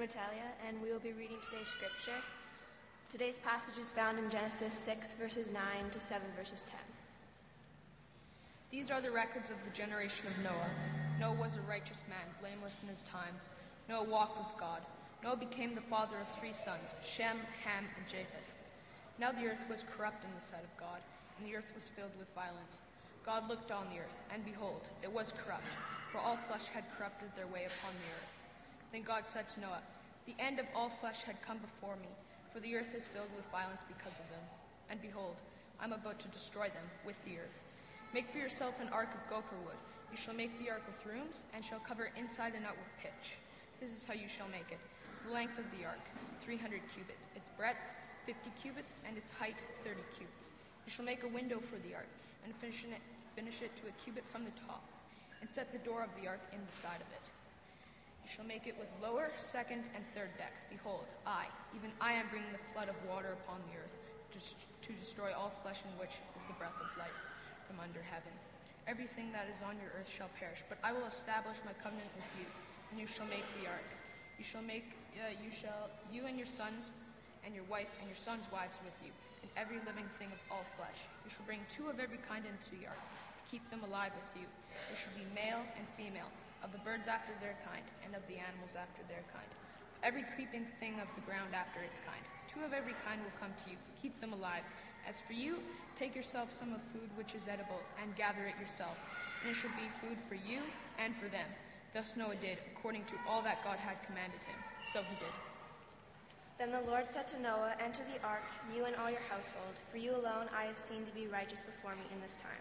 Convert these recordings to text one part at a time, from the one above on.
I'm and we will be reading today's scripture. Today's passage is found in Genesis 6, verses 9 to 7, verses 10. These are the records of the generation of Noah. Noah was a righteous man, blameless in his time. Noah walked with God. Noah became the father of three sons Shem, Ham, and Japheth. Now the earth was corrupt in the sight of God, and the earth was filled with violence. God looked on the earth, and behold, it was corrupt, for all flesh had corrupted their way upon the earth. Then God said to Noah, The end of all flesh had come before me, for the earth is filled with violence because of them. And behold, I am about to destroy them with the earth. Make for yourself an ark of gopher wood. You shall make the ark with rooms, and shall cover inside and out with pitch. This is how you shall make it. The length of the ark, 300 cubits, its breadth, 50 cubits, and its height, 30 cubits. You shall make a window for the ark, and finish it, finish it to a cubit from the top, and set the door of the ark in the side of it. You shall make it with lower, second, and third decks. Behold, I, even I am bringing the flood of water upon the earth, to, destroy all flesh in which is the breath of life from under heaven. Everything that is on your earth shall perish, but I will establish my covenant with you, and you shall make the ark. You shall make, uh, you shall, you and your sons, and your wife, and your sons' wives with you, and every living thing of all flesh. You shall bring two of every kind into the ark, to keep them alive with you. They shall be male and female, of the birds after their kind, and of the animals after their kind, of every creeping thing of the ground after its kind. Two of every kind will come to you. Keep them alive. As for you, take yourself some of food which is edible, and gather it yourself, and it shall be food for you and for them. Thus Noah did, according to all that God had commanded him. So he did. Then the Lord said to Noah, Enter the ark, you and all your household, for you alone I have seen to be righteous before me in this time.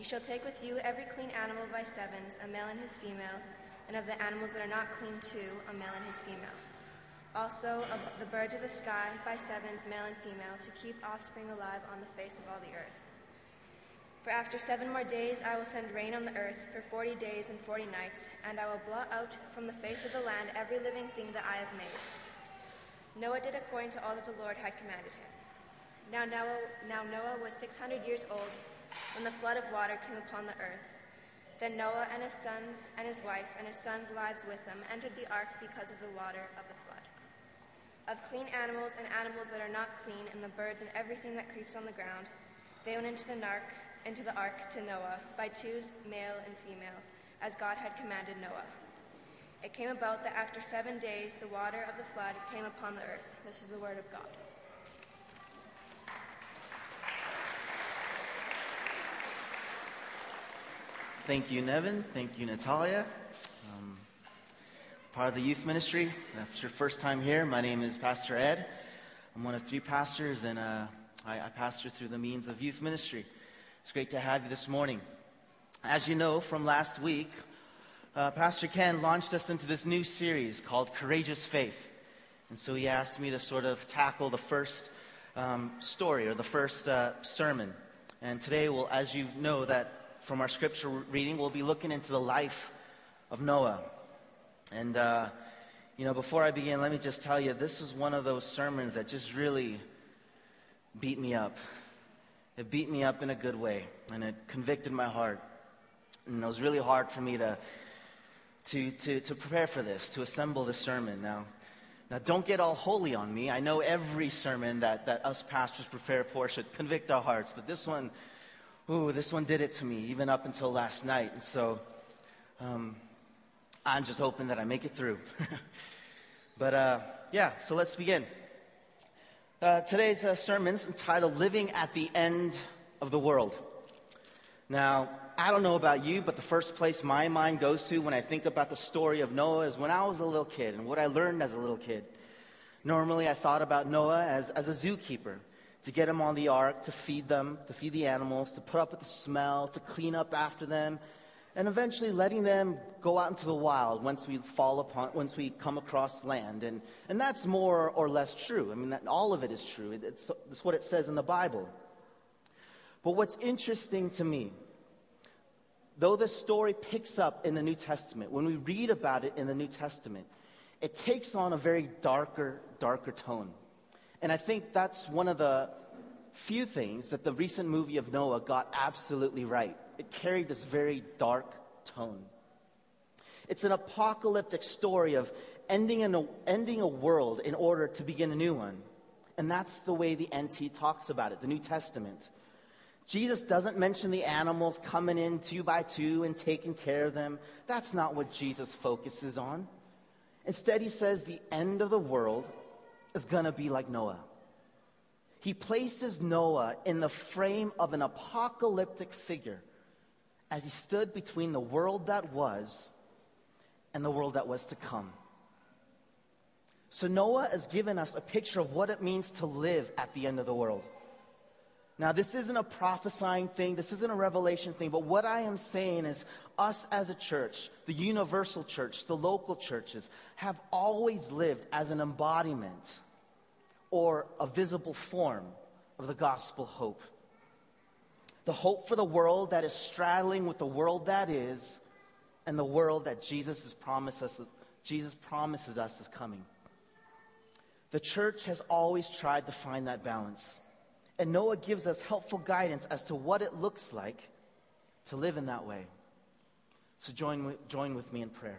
You shall take with you every clean animal by sevens, a male and his female, and of the animals that are not clean two, a male and his female. Also of the birds of the sky by sevens, male and female, to keep offspring alive on the face of all the earth. For after seven more days I will send rain on the earth for forty days and forty nights, and I will blot out from the face of the land every living thing that I have made. Noah did according to all that the Lord had commanded him. Now Noah, now Noah was six hundred years old when the flood of water came upon the earth. Then Noah and his sons and his wife and his sons' wives with him entered the ark because of the water of the flood. Of clean animals and animals that are not clean, and the birds and everything that creeps on the ground, they went into the ark, into the ark to Noah by twos, male and female, as God had commanded Noah. It came about that after seven days the water of the flood came upon the earth. This is the word of God. Thank you, Nevin. Thank you, Natalia. Um, part of the youth ministry. If it's your first time here, my name is Pastor Ed. I'm one of three pastors, and uh, I, I pastor through the means of youth ministry. It's great to have you this morning. As you know from last week, uh, Pastor Ken launched us into this new series called Courageous Faith. And so he asked me to sort of tackle the first um, story or the first uh, sermon. And today, well, as you know, that from our scripture reading, we'll be looking into the life of Noah. And, uh, you know, before I begin, let me just tell you this is one of those sermons that just really beat me up. It beat me up in a good way, and it convicted my heart. And it was really hard for me to, to, to, to prepare for this, to assemble the sermon. Now, now, don't get all holy on me. I know every sermon that, that us pastors prepare for should convict our hearts, but this one ooh, this one did it to me, even up until last night. And so um, I'm just hoping that I make it through. but uh, yeah, so let's begin. Uh, today's uh, sermon is entitled Living at the End of the World. Now, I don't know about you, but the first place my mind goes to when I think about the story of Noah is when I was a little kid and what I learned as a little kid. Normally, I thought about Noah as, as a zookeeper to get them on the ark, to feed them, to feed the animals, to put up with the smell, to clean up after them, and eventually letting them go out into the wild once we fall upon, once we come across land. And, and that's more or less true. I mean, that, all of it is true. It's, it's what it says in the Bible. But what's interesting to me, though this story picks up in the New Testament, when we read about it in the New Testament, it takes on a very darker, darker tone. And I think that's one of the few things that the recent movie of Noah got absolutely right. It carried this very dark tone. It's an apocalyptic story of ending, a ending a world in order to begin a new one. And that's the way the NT talks about it, the New Testament. Jesus doesn't mention the animals coming in two by two and taking care of them. That's not what Jesus focuses on. Instead, he says the end of the world is going to be like Noah. He places Noah in the frame of an apocalyptic figure as he stood between the world that was and the world that was to come. So Noah has given us a picture of what it means to live at the end of the world. Now, this isn't a prophesying thing, this isn't a revelation thing, but what I am saying is us as a church, the universal church, the local churches, have always lived as an embodiment or a visible form of the gospel hope. The hope for the world that is straddling with the world that is and the world that Jesus, has promised us, Jesus promises us is coming. The church has always tried to find that balance. And Noah gives us helpful guidance as to what it looks like to live in that way. So join, join with me in prayer.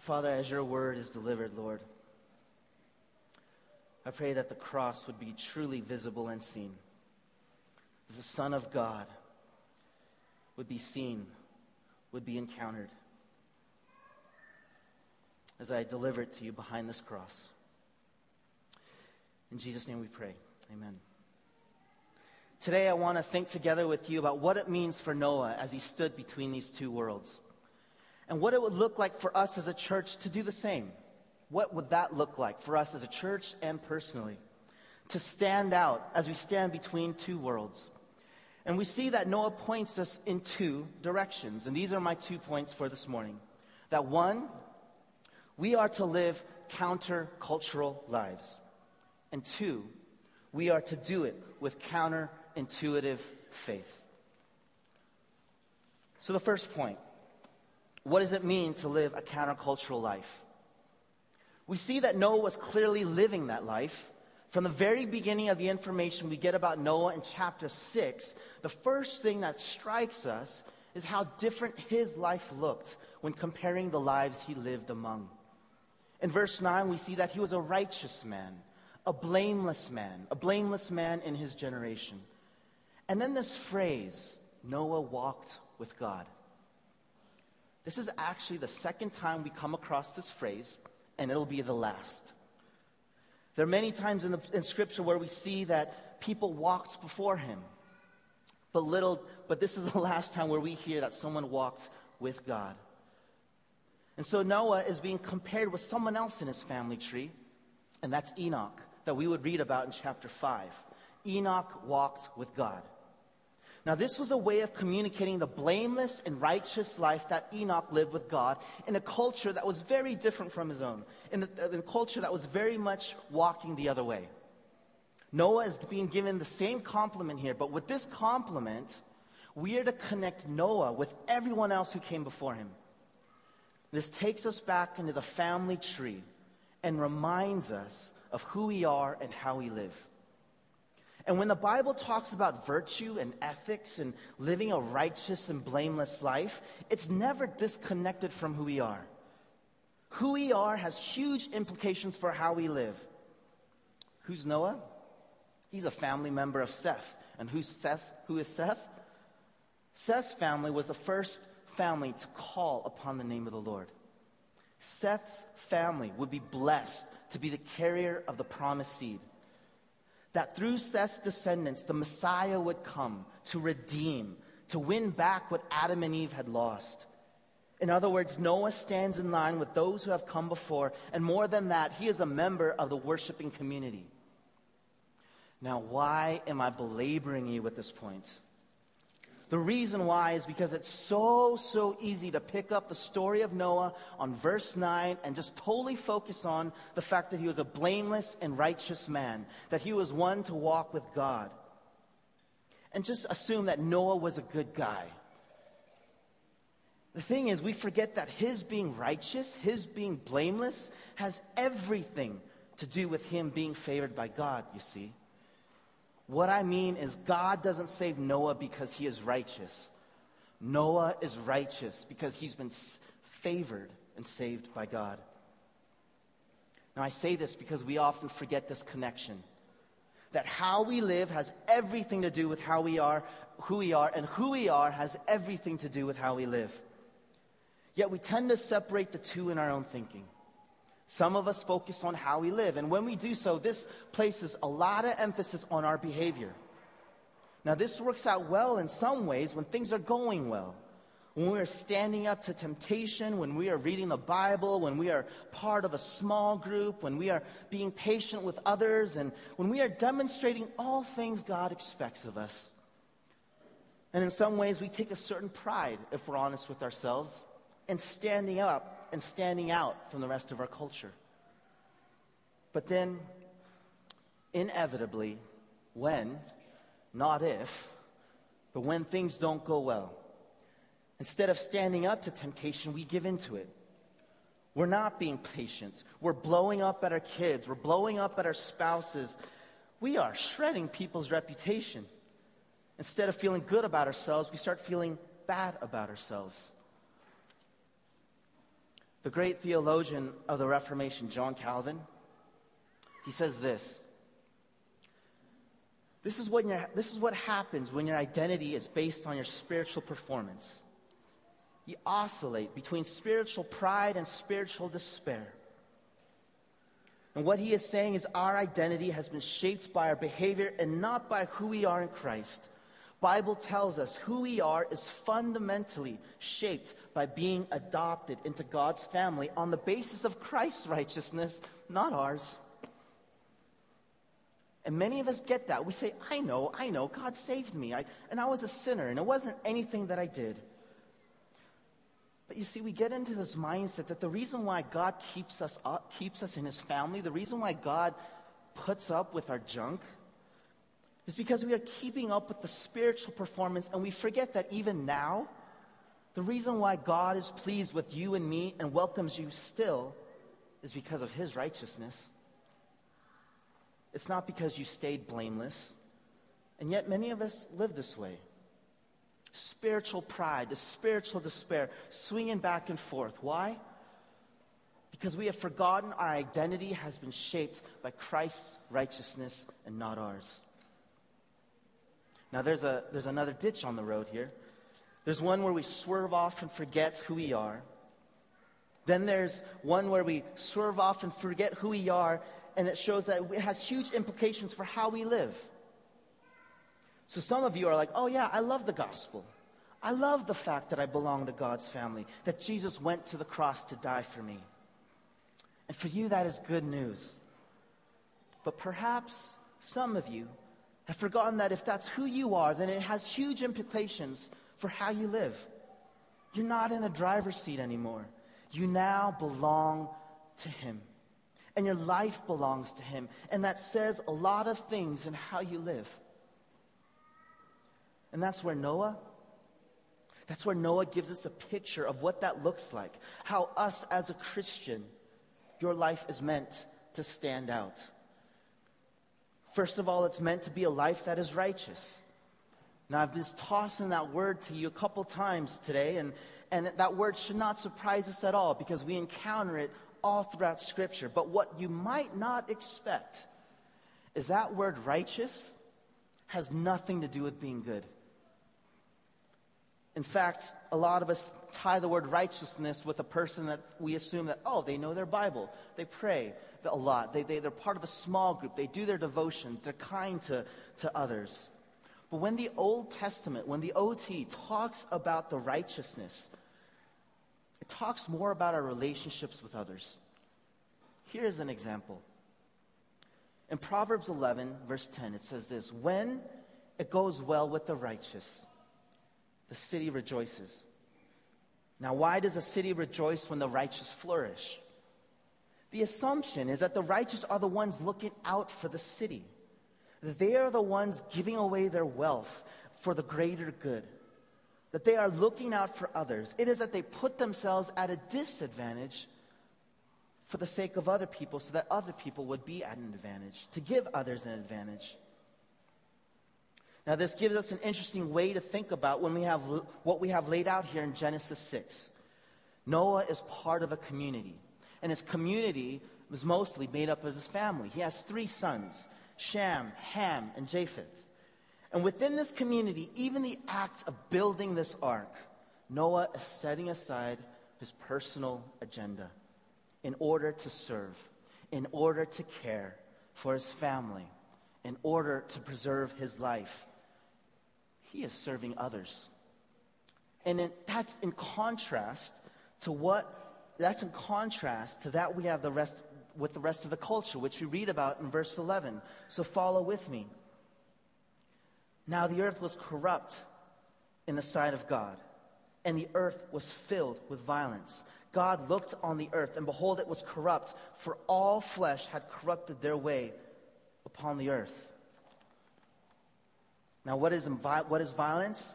Father, as your word is delivered, Lord, I pray that the cross would be truly visible and seen. That the Son of God would be seen would be encountered as I deliver it to you behind this cross. In Jesus' name we pray. Amen. Today, I want to think together with you about what it means for Noah as he stood between these two worlds and what it would look like for us as a church to do the same. What would that look like for us as a church and personally? To stand out as we stand between two worlds. And we see that Noah points us in two directions. And these are my two points for this morning. That one, we are to live counter-cultural lives. And two, we are to do it with counter-intuitive faith. So the first point, what does it mean to live a countercultural life? We see that Noah was clearly living that life from the very beginning of the information we get about Noah in chapter 6, the first thing that strikes us is how different his life looked when comparing the lives he lived among. In verse 9, we see that he was a righteous man, a blameless man, a blameless man in his generation. And then this phrase, Noah walked with God. This is actually the second time we come across this phrase, and it'll be the last. There are many times in, the, in Scripture where we see that people walked before him. But, little, but this is the last time where we hear that someone walked with God. And so Noah is being compared with someone else in his family tree, and that's Enoch, that we would read about in chapter 5. Enoch walked with God. Now, this was a way of communicating the blameless and righteous life that Enoch lived with God in a culture that was very different from his own, in a, in a culture that was very much walking the other way. Noah is being given the same compliment here, but with this compliment, we are to connect Noah with everyone else who came before him. This takes us back into the family tree and reminds us of who we are and how we live. And when the Bible talks about virtue and ethics and living a righteous and blameless life, it's never disconnected from who we are. Who we are has huge implications for how we live. Who's Noah? He's a family member of Seth. And who's Seth? Who is Seth? Seth's family was the first family to call upon the name of the Lord. Seth's family would be blessed to be the carrier of the promised seed that through Seth's descendants, the Messiah would come to redeem, to win back what Adam and Eve had lost. In other words, Noah stands in line with those who have come before, and more than that, he is a member of the worshiping community. Now, why am I belaboring you with this point? The reason why is because it's so, so easy to pick up the story of Noah on verse 9 and just totally focus on the fact that he was a blameless and righteous man, that he was one to walk with God. And just assume that Noah was a good guy. The thing is, we forget that his being righteous, his being blameless, has everything to do with him being favored by God, you see. What I mean is, God doesn't save Noah because he is righteous. Noah is righteous because he's been favored and saved by God. Now, I say this because we often forget this connection that how we live has everything to do with how we are, who we are, and who we are has everything to do with how we live. Yet we tend to separate the two in our own thinking. Some of us focus on how we live, and when we do so, this places a lot of emphasis on our behavior. Now, this works out well in some ways when things are going well. When we are standing up to temptation, when we are reading the Bible, when we are part of a small group, when we are being patient with others, and when we are demonstrating all things God expects of us. And in some ways, we take a certain pride, if we're honest with ourselves, in standing up and standing out from the rest of our culture. But then, inevitably, when, not if, but when things don't go well, instead of standing up to temptation, we give into it. We're not being patient. We're blowing up at our kids. We're blowing up at our spouses. We are shredding people's reputation. Instead of feeling good about ourselves, we start feeling bad about ourselves. The great theologian of the Reformation, John Calvin, he says this. This is, what this is what happens when your identity is based on your spiritual performance. You oscillate between spiritual pride and spiritual despair. And what he is saying is our identity has been shaped by our behavior and not by who we are in Christ. Bible tells us who we are is fundamentally shaped by being adopted into God's family on the basis of Christ's righteousness, not ours. And many of us get that. We say, I know, I know, God saved me. I, and I was a sinner, and it wasn't anything that I did. But you see, we get into this mindset that the reason why God keeps us up, keeps us in his family, the reason why God puts up with our junk, is because we are keeping up with the spiritual performance and we forget that even now, the reason why God is pleased with you and me and welcomes you still is because of his righteousness. It's not because you stayed blameless. And yet, many of us live this way. Spiritual pride, the spiritual despair, swinging back and forth. Why? Because we have forgotten our identity has been shaped by Christ's righteousness and not ours. Now, there's, a, there's another ditch on the road here. There's one where we swerve off and forget who we are. Then there's one where we swerve off and forget who we are, and it shows that it has huge implications for how we live. So some of you are like, oh, yeah, I love the gospel. I love the fact that I belong to God's family, that Jesus went to the cross to die for me. And for you, that is good news. But perhaps some of you have forgotten that if that's who you are, then it has huge implications for how you live. You're not in a driver's seat anymore. You now belong to Him. And your life belongs to Him. And that says a lot of things in how you live. And that's where Noah, that's where Noah gives us a picture of what that looks like. How us as a Christian, your life is meant to stand out. First of all, it's meant to be a life that is righteous. Now, I've been tossing that word to you a couple times today, and, and that word should not surprise us at all because we encounter it all throughout Scripture. But what you might not expect is that word righteous has nothing to do with being good. In fact, a lot of us tie the word righteousness with a person that we assume that, oh, they know their Bible, they pray a lot, they, they, they're part of a small group, they do their devotions, they're kind to, to others. But when the Old Testament, when the OT talks about the righteousness, it talks more about our relationships with others. Here's an example. In Proverbs 11, verse 10, it says this When it goes well with the righteous, the city rejoices. Now, why does a city rejoice when the righteous flourish? The assumption is that the righteous are the ones looking out for the city. They are the ones giving away their wealth for the greater good. That they are looking out for others. It is that they put themselves at a disadvantage for the sake of other people so that other people would be at an advantage, to give others an advantage. Now, this gives us an interesting way to think about when we have what we have laid out here in Genesis 6. Noah is part of a community, and his community was mostly made up of his family. He has three sons Shem, Ham, and Japheth. And within this community, even the act of building this ark, Noah is setting aside his personal agenda in order to serve, in order to care for his family, in order to preserve his life he is serving others. And it, that's in contrast to what, that's in contrast to that we have the rest, with the rest of the culture, which we read about in verse 11. So follow with me. Now the earth was corrupt in the sight of God, and the earth was filled with violence. God looked on the earth, and behold, it was corrupt, for all flesh had corrupted their way upon the earth. Now, what is, what is violence?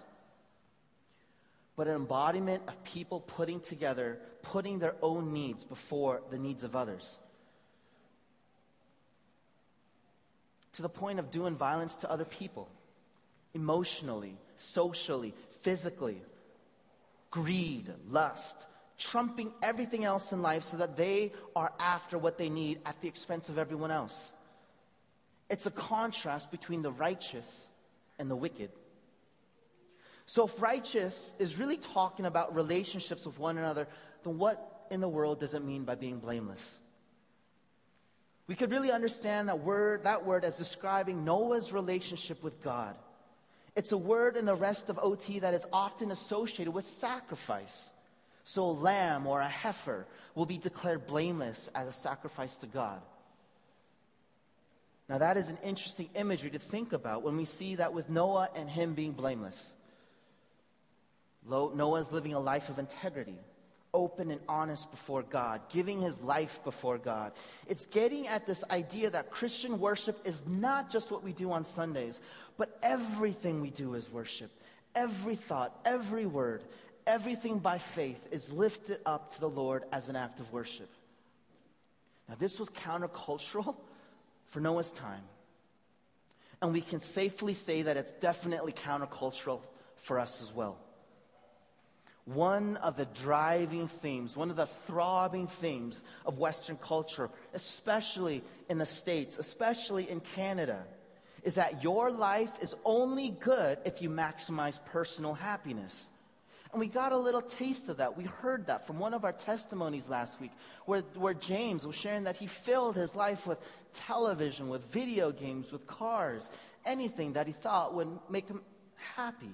But an embodiment of people putting together, putting their own needs before the needs of others. To the point of doing violence to other people, emotionally, socially, physically. Greed, lust, trumping everything else in life so that they are after what they need at the expense of everyone else. It's a contrast between the righteous and the wicked. So, if righteous is really talking about relationships with one another, then what in the world does it mean by being blameless? We could really understand that word, that word as describing Noah's relationship with God. It's a word in the rest of OT that is often associated with sacrifice. So, a lamb or a heifer will be declared blameless as a sacrifice to God. Now, that is an interesting imagery to think about when we see that with Noah and him being blameless. Noah's living a life of integrity, open and honest before God, giving his life before God. It's getting at this idea that Christian worship is not just what we do on Sundays, but everything we do is worship. Every thought, every word, everything by faith is lifted up to the Lord as an act of worship. Now, this was countercultural for Noah's time. And we can safely say that it's definitely countercultural for us as well. One of the driving themes, one of the throbbing themes of Western culture, especially in the States, especially in Canada, is that your life is only good if you maximize personal happiness. And we got a little taste of that. We heard that from one of our testimonies last week, where, where James was sharing that he filled his life with television, with video games, with cars, anything that he thought would make him happy.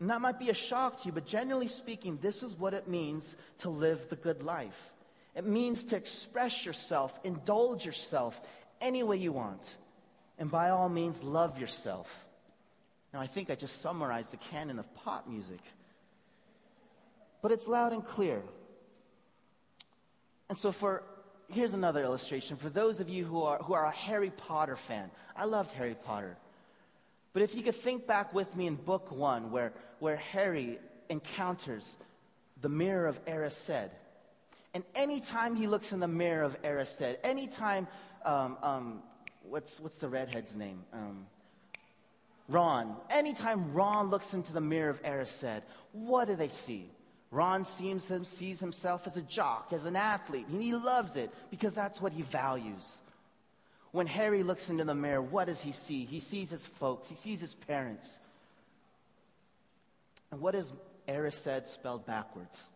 And that might be a shock to you, but generally speaking, this is what it means to live the good life. It means to express yourself, indulge yourself any way you want, and by all means, love yourself. Now, I think I just summarized the canon of pop music. But it's loud and clear. And so, for here's another illustration. For those of you who are, who are a Harry Potter fan, I loved Harry Potter. But if you could think back with me in book one, where, where Harry encounters the mirror of Erised. And anytime he looks in the mirror of Erised, anytime, um, um, what's, what's the redhead's name? Um, Ron, anytime Ron looks into the mirror of Erised, what do they see? Ron seems, sees himself as a jock, as an athlete, and he loves it because that's what he values. When Harry looks into the mirror, what does he see? He sees his folks, he sees his parents. And what is Erised spelled backwards?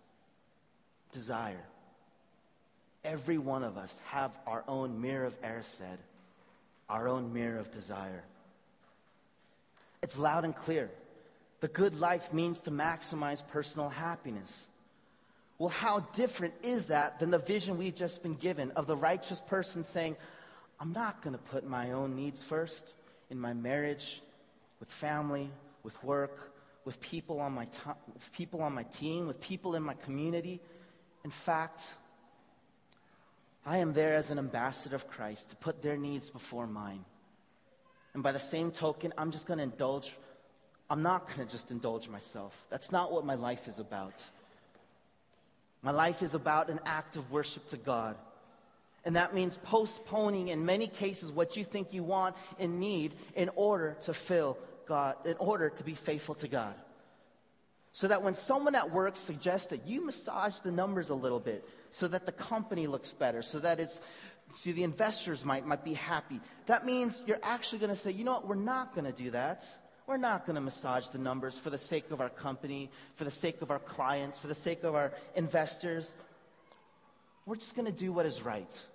Desire. Every one of us have our own mirror of Erised, our own mirror of desire. It's loud and clear. The good life means to maximize personal happiness. Well, how different is that than the vision we've just been given of the righteous person saying, I'm not going to put my own needs first in my marriage, with family, with work, with people on my, to- with people on my team, with people in my community. In fact, I am there as an ambassador of Christ to put their needs before mine. And by the same token, I'm just going to indulge. I'm not going to just indulge myself. That's not what my life is about. My life is about an act of worship to God. And that means postponing, in many cases, what you think you want and need in order to fill God, in order to be faithful to God. So that when someone at work suggests that you massage the numbers a little bit so that the company looks better, so that it's, so the investors might, might be happy, that means you're actually going to say, you know what, we're not going to do that. We're not going to massage the numbers for the sake of our company, for the sake of our clients, for the sake of our investors. We're just going to do what is right.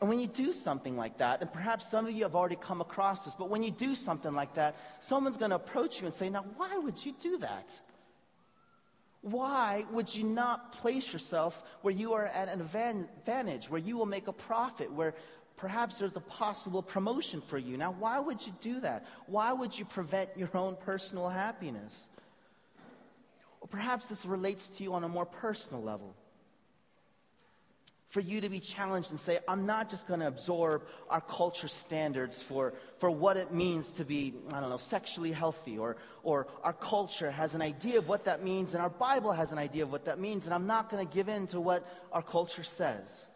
And when you do something like that, and perhaps some of you have already come across this, but when you do something like that, someone's going to approach you and say, Now, why would you do that? Why would you not place yourself where you are at an advantage, where you will make a profit, where perhaps there's a possible promotion for you? Now, why would you do that? Why would you prevent your own personal happiness? Or perhaps this relates to you on a more personal level for you to be challenged and say, I'm not just going to absorb our culture standards for, for what it means to be, I don't know, sexually healthy, or, or our culture has an idea of what that means, and our Bible has an idea of what that means, and I'm not going to give in to what our culture says.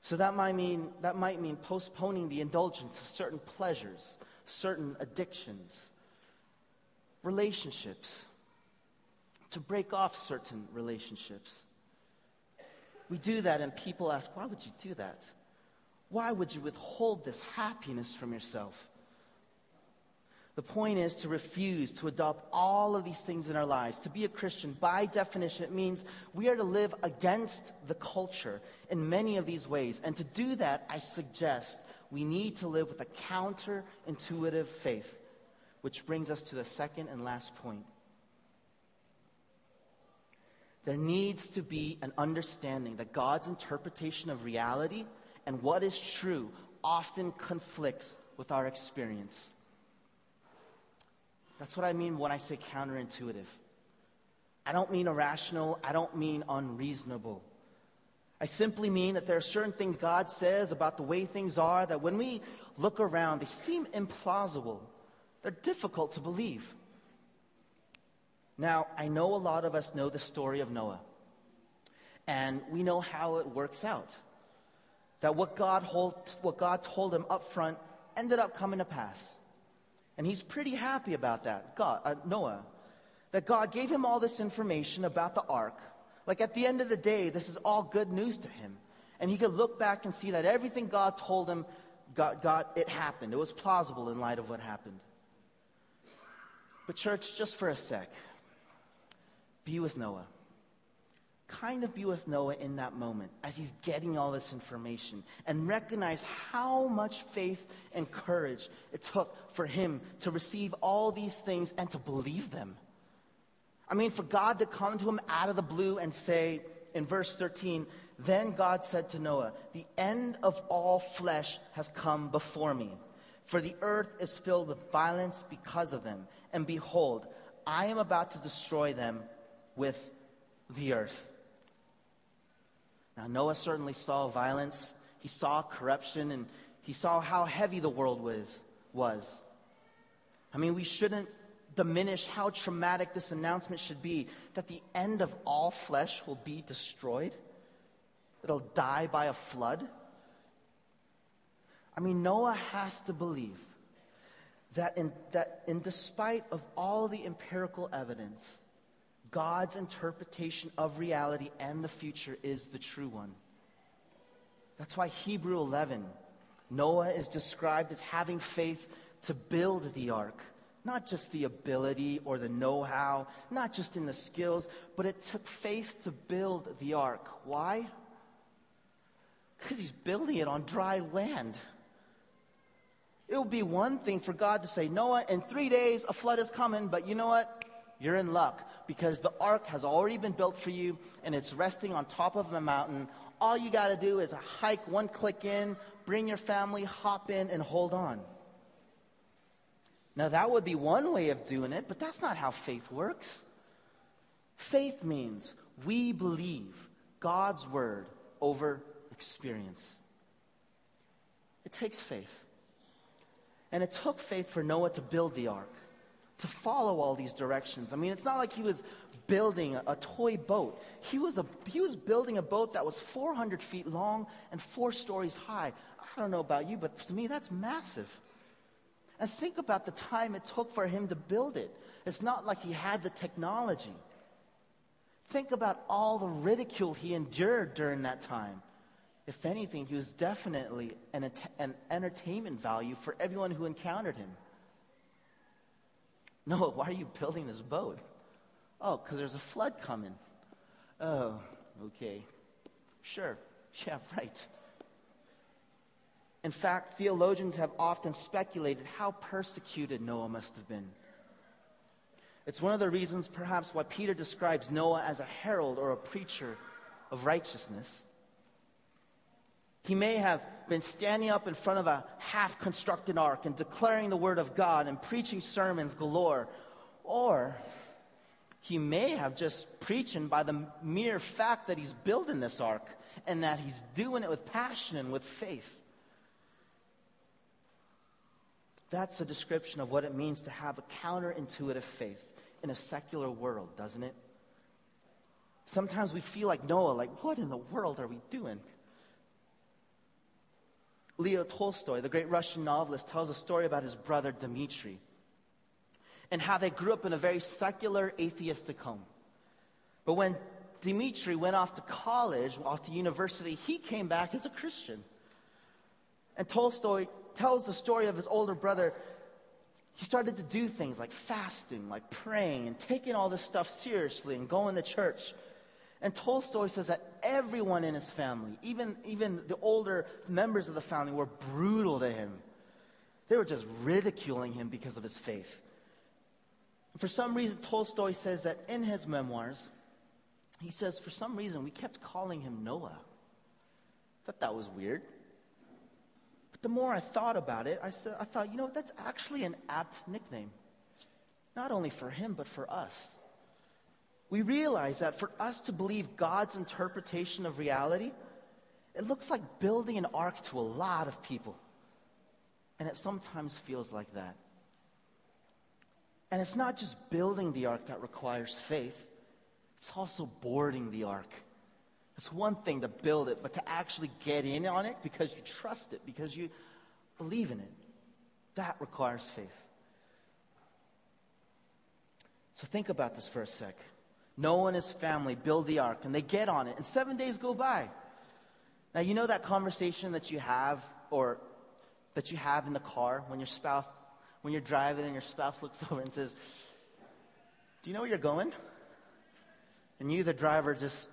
So that might mean, that might mean postponing the indulgence of certain pleasures, certain addictions, relationships, to break off certain relationships we do that, and people ask, why would you do that? Why would you withhold this happiness from yourself? The point is to refuse to adopt all of these things in our lives. To be a Christian, by definition, it means we are to live against the culture in many of these ways. And to do that, I suggest we need to live with a counterintuitive faith, which brings us to the second and last point. There needs to be an understanding that God's interpretation of reality and what is true often conflicts with our experience. That's what I mean when I say counterintuitive. I don't mean irrational, I don't mean unreasonable. I simply mean that there are certain things God says about the way things are that when we look around, they seem implausible. They're difficult to believe. Now, I know a lot of us know the story of Noah, and we know how it works out. That what God, hold, what God told him up front ended up coming to pass. And he's pretty happy about that, God, uh, Noah. That God gave him all this information about the ark. Like at the end of the day, this is all good news to him. And he could look back and see that everything God told him, God, God, it happened. It was plausible in light of what happened. But, church, just for a sec, be with Noah. Kind of be with Noah in that moment as he's getting all this information and recognize how much faith and courage it took for him to receive all these things and to believe them. I mean, for God to come to him out of the blue and say in verse 13, Then God said to Noah, The end of all flesh has come before me, for the earth is filled with violence because of them. And behold, I am about to destroy them with the earth. Now, Noah certainly saw violence, he saw corruption, and he saw how heavy the world was. was. I mean, we shouldn't diminish how traumatic this announcement should be that the end of all flesh will be destroyed, it'll die by a flood. I mean, Noah has to believe that in, that in despite of all the empirical evidence, God's interpretation of reality and the future is the true one. That's why Hebrew 11, Noah is described as having faith to build the ark. Not just the ability or the know how, not just in the skills, but it took faith to build the ark. Why? Because he's building it on dry land. It would be one thing for God to say, Noah, in three days a flood is coming, but you know what? You're in luck because the ark has already been built for you and it's resting on top of a mountain. All you got to do is a hike one click in, bring your family, hop in, and hold on. Now, that would be one way of doing it, but that's not how faith works. Faith means we believe God's word over experience. It takes faith. And it took faith for Noah to build the ark. To follow all these directions. I mean, it's not like he was building a, toy boat. He was, a, he was building a boat that was 400 feet long and four stories high. I don't know about you, but to me, that's massive. And think about the time it took for him to build it. It's not like he had the technology. Think about all the ridicule he endured during that time. If anything, he was definitely an, an entertainment value for everyone who encountered him. Noah, why are you building this boat? Oh, because there's a flood coming. Oh, okay. Sure. Yeah, right. In fact, theologians have often speculated how persecuted Noah must have been. It's one of the reasons, perhaps, why Peter describes Noah as a herald or a preacher of righteousness. He may have been standing up in front of a half constructed ark and declaring the word of God and preaching sermons galore. Or he may have just preaching by the mere fact that he's building this ark and that he's doing it with passion and with faith. That's a description of what it means to have a counterintuitive faith in a secular world, doesn't it? Sometimes we feel like Noah, like, what in the world are we doing? Leo Tolstoy, the great Russian novelist, tells a story about his brother Dmitri and how they grew up in a very secular, atheistic home. But when Dmitri went off to college, off to university, he came back as a Christian. And Tolstoy tells the story of his older brother. He started to do things like fasting, like praying, and taking all this stuff seriously and going to church. And Tolstoy says that everyone in his family, even, even the older members of the family, were brutal to him. They were just ridiculing him because of his faith. For some reason, Tolstoy says that in his memoirs, he says, for some reason, we kept calling him Noah. I thought that was weird. But the more I thought about it, I, said, I thought, you know, that's actually an apt nickname. Not only for him, but for us we realize that for us to believe God's interpretation of reality, it looks like building an ark to a lot of people. And it sometimes feels like that. And it's not just building the ark that requires faith, it's also boarding the ark. It's one thing to build it, but to actually get in on it because you trust it, because you believe in it, that requires faith. So think about this for a sec. Noah and his family build the ark and they get on it, and seven days go by. Now, you know that conversation that you have, or that you have in the car when your spouse, when you're driving and your spouse looks over and says, Do you know where you're going? And you, the driver, just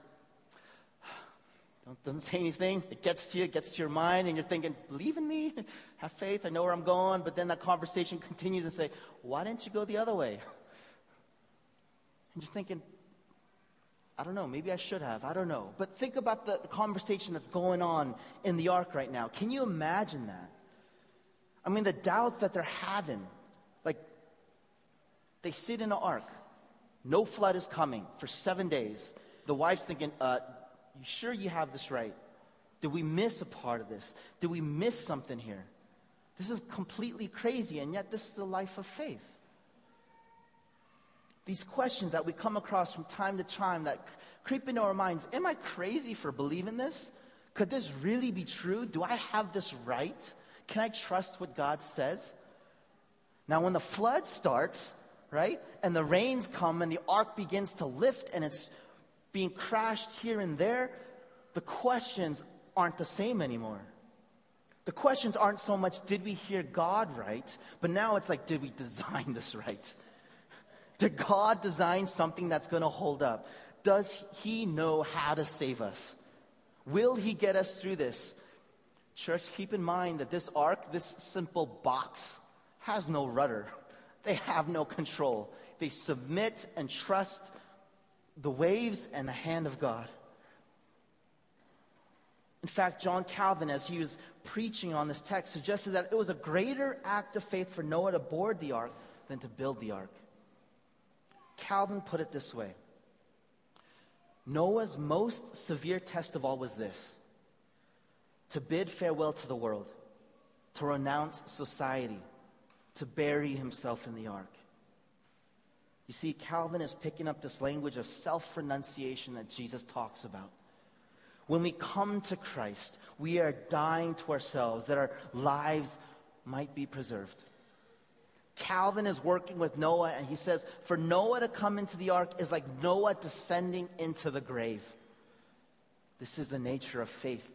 doesn't say anything. It gets to you, it gets to your mind, and you're thinking, Believe in me, have faith, I know where I'm going. But then that conversation continues and say, Why didn't you go the other way? And you're thinking, I don't know, maybe I should have. I don't know. But think about the, conversation that's going on in the ark right now. Can you imagine that? I mean, the doubts that they're having. Like, they sit in an ark, no flood is coming for seven days. The wife's thinking, uh, You sure you have this right? Did we miss a part of this? Did we miss something here? This is completely crazy, and yet this is the life of faith. These questions that we come across from time to time that creep into our minds Am I crazy for believing this? Could this really be true? Do I have this right? Can I trust what God says? Now, when the flood starts, right, and the rains come and the ark begins to lift and it's being crashed here and there, the questions aren't the same anymore. The questions aren't so much, did we hear God right? But now it's like, did we design this right? Did God design something that's going to hold up? Does He know how to save us? Will He get us through this? Church, keep in mind that this ark, this simple box, has no rudder. They have no control. They submit and trust the waves and the hand of God. In fact, John Calvin, as he was preaching on this text, suggested that it was a greater act of faith for Noah to board the ark than to build the ark. Calvin put it this way Noah's most severe test of all was this to bid farewell to the world, to renounce society, to bury himself in the ark. You see, Calvin is picking up this language of self renunciation that Jesus talks about. When we come to Christ, we are dying to ourselves that our lives might be preserved. Calvin is working with Noah, and he says, For Noah to come into the ark is like Noah descending into the grave. This is the nature of faith.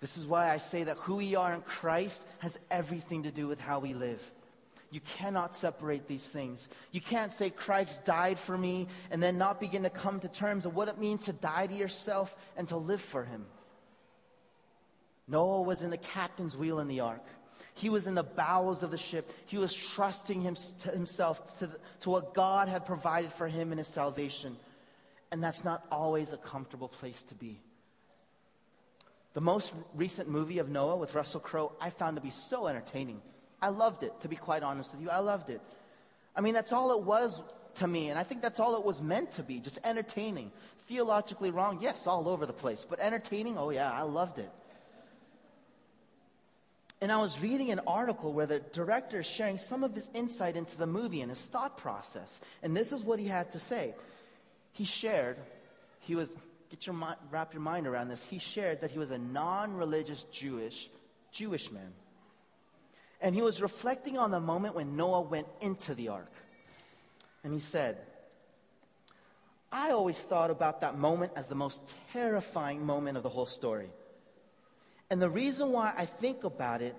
This is why I say that who we are in Christ has everything to do with how we live. You cannot separate these things. You can't say, Christ died for me, and then not begin to come to terms of what it means to die to yourself and to live for him. Noah was in the captain's wheel in the ark. He was in the bowels of the ship. He was trusting him, to himself to, to what God had provided for him in his salvation. And that's not always a comfortable place to be. The most recent movie of Noah with Russell Crowe, I found to be so entertaining. I loved it, to be quite honest with you. I loved it. I mean, that's all it was to me, and I think that's all it was meant to be just entertaining. Theologically wrong, yes, all over the place, but entertaining, oh yeah, I loved it. And I was reading an article where the director is sharing some of his insight into the movie and his thought process. And this is what he had to say. He shared, he was, get your mind, wrap your mind around this. He shared that he was a non religious Jewish, Jewish man. And he was reflecting on the moment when Noah went into the ark. And he said, I always thought about that moment as the most terrifying moment of the whole story. And the reason why I think about it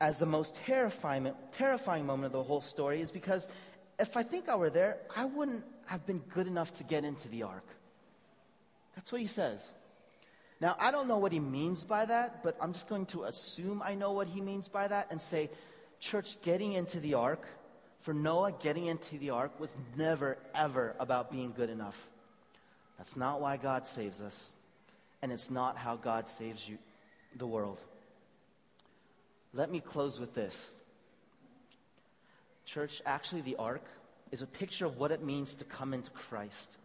as the most terrifying, terrifying moment of the whole story is because if I think I were there, I wouldn't have been good enough to get into the ark. That's what he says. Now, I don't know what he means by that, but I'm just going to assume I know what he means by that and say, church, getting into the ark, for Noah, getting into the ark was never, ever about being good enough. That's not why God saves us, and it's not how God saves you, the world. Let me close with this. Church, actually, the ark is a picture of what it means to come into Christ.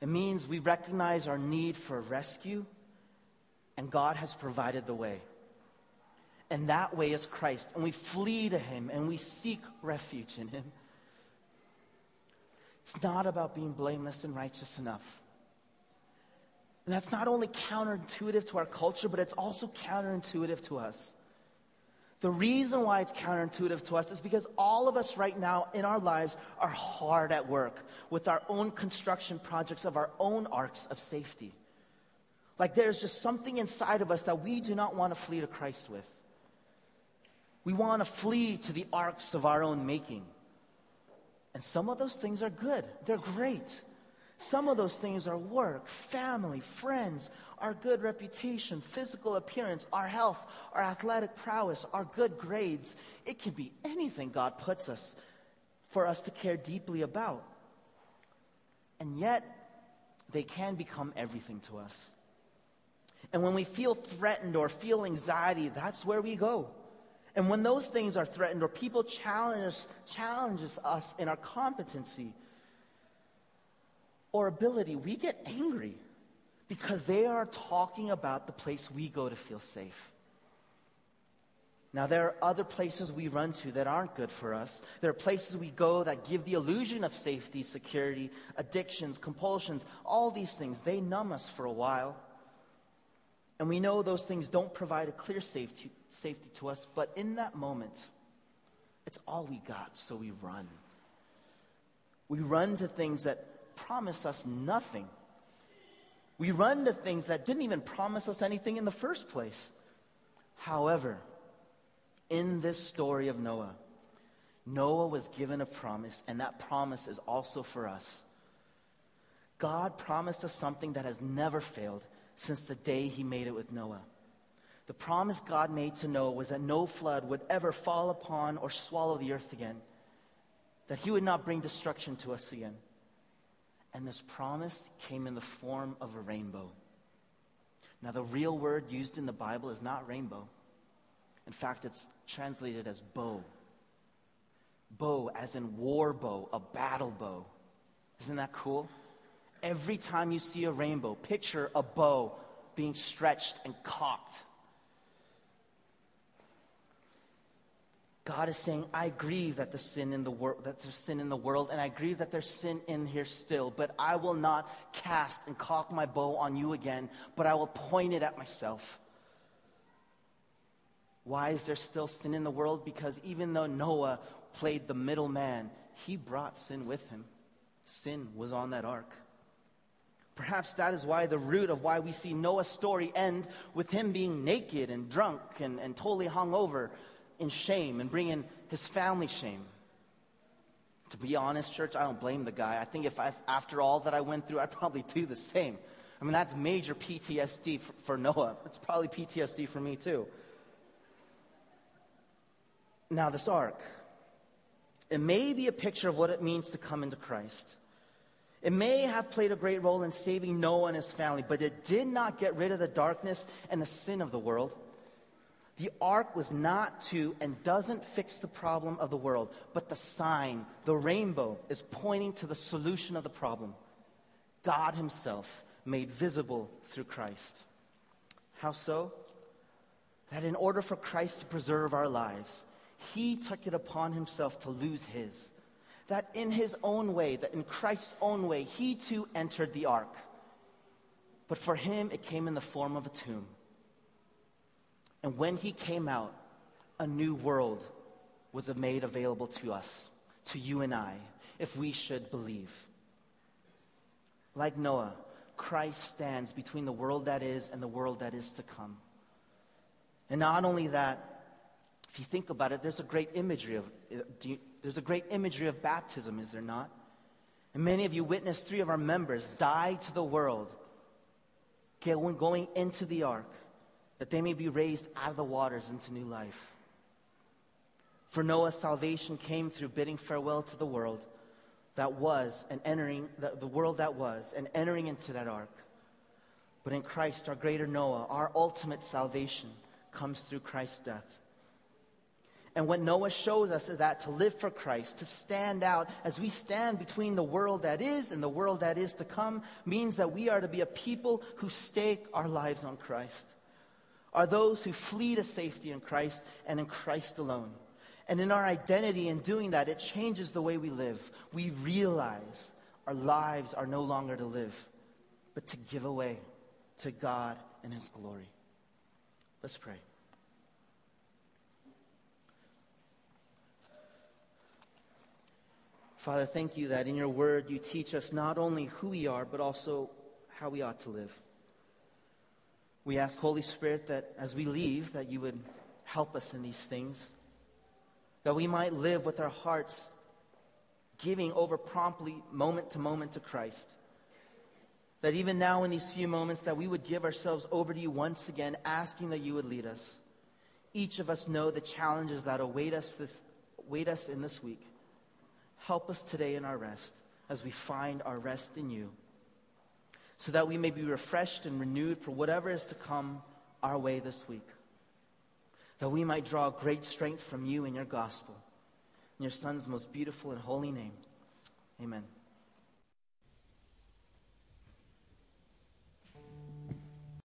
It means we recognize our need for rescue, and God has provided the way. And that way is Christ. And we flee to Him and we seek refuge in Him. It's not about being blameless and righteous enough. And that's not only counterintuitive to our culture, but it's also counterintuitive to us. The reason why it's counterintuitive to us is because all of us right now in our lives are hard at work with our own construction projects of our own arks of safety. Like there's just something inside of us that we do not want to flee to Christ with. We want to flee to the arks of our own making. And some of those things are good, they're great. Some of those things are work, family, friends, our good reputation, physical appearance, our health, our athletic prowess, our good grades. It can be anything God puts us for us to care deeply about. And yet, they can become everything to us. And when we feel threatened or feel anxiety, that's where we go. And when those things are threatened or people challenge, challenges us in our competency, or ability, we get angry because they are talking about the place we go to feel safe. Now, there are other places we run to that aren't good for us. There are places we go that give the illusion of safety, security, addictions, compulsions, all these things. They numb us for a while. And we know those things don't provide a clear safety, safety to us, but in that moment, it's all we got, so we run. We run to things that promise us nothing. We run to things that didn't even promise us anything in the first place. However, in this story of Noah, Noah was given a promise, and that promise is also for us. God promised us something that has never failed since the day he made it with Noah. The promise God made to Noah was that no flood would ever fall upon or swallow the earth again, that he would not bring destruction to us again. And this promise came in the form of a rainbow. Now, the real word used in the Bible is not rainbow. In fact, it's translated as bow. Bow, as in war bow, a battle bow. Isn't that cool? Every time you see a rainbow, picture a bow being stretched and cocked. God is saying, I grieve that the sin in the world that there's sin in the world, and I grieve that there's sin in here still, but I will not cast and cock my bow on you again, but I will point it at myself. Why is there still sin in the world? Because even though Noah played the middleman, he brought sin with him. Sin was on that ark. Perhaps that is why the root of why we see Noah's story end with him being naked and drunk and, and totally hungover in shame and bringing his family shame. To be honest, church, I don't blame the guy. I think if I, after all that I went through, I'd probably do the same. I mean, that's major PTSD for, for Noah. It's probably PTSD for me too. Now, this ark, it may be a picture of what it means to come into Christ. It may have played a great role in saving Noah and his family, but it did not get rid of the darkness and the sin of the world. The ark was not to and doesn't fix the problem of the world, but the sign, the rainbow, is pointing to the solution of the problem God Himself made visible through Christ. How so? That in order for Christ to preserve our lives, he took it upon himself to lose his. That in his own way, that in Christ's own way, he too entered the ark. But for him, it came in the form of a tomb. And when he came out, a new world was made available to us, to you and I, if we should believe. Like Noah, Christ stands between the world that is and the world that is to come. And not only that, if you think about it, there's a great imagery of, you, there's a great imagery of baptism, is there not? And many of you witnessed three of our members die to the world, going into the ark, that they may be raised out of the waters into new life. For Noah, salvation came through bidding farewell to the world that was and entering the, the world that was and entering into that ark. But in Christ, our greater Noah, our ultimate salvation comes through Christ's death. And what Noah shows us is that to live for Christ, to stand out as we stand between the world that is and the world that is to come, means that we are to be a people who stake our lives on Christ, are those who flee to safety in Christ and in Christ alone. And in our identity in doing that, it changes the way we live. We realize our lives are no longer to live, but to give away to God and His glory. Let's pray. Father, thank you that in your word you teach us not only who we are, but also how we ought to live. We ask, Holy Spirit, that as we leave, that you would help us in these things, that we might live with our hearts giving over promptly, moment to moment, to Christ. That even now, in these few moments, that we would give ourselves over to you once again, asking that you would lead us. Each of us know the challenges that await us, this, await us in this week. Help us today in our rest as we find our rest in you, so that we may be refreshed and renewed for whatever is to come our way this week. That we might draw great strength from you in your gospel. In your Son's most beautiful and holy name. Amen.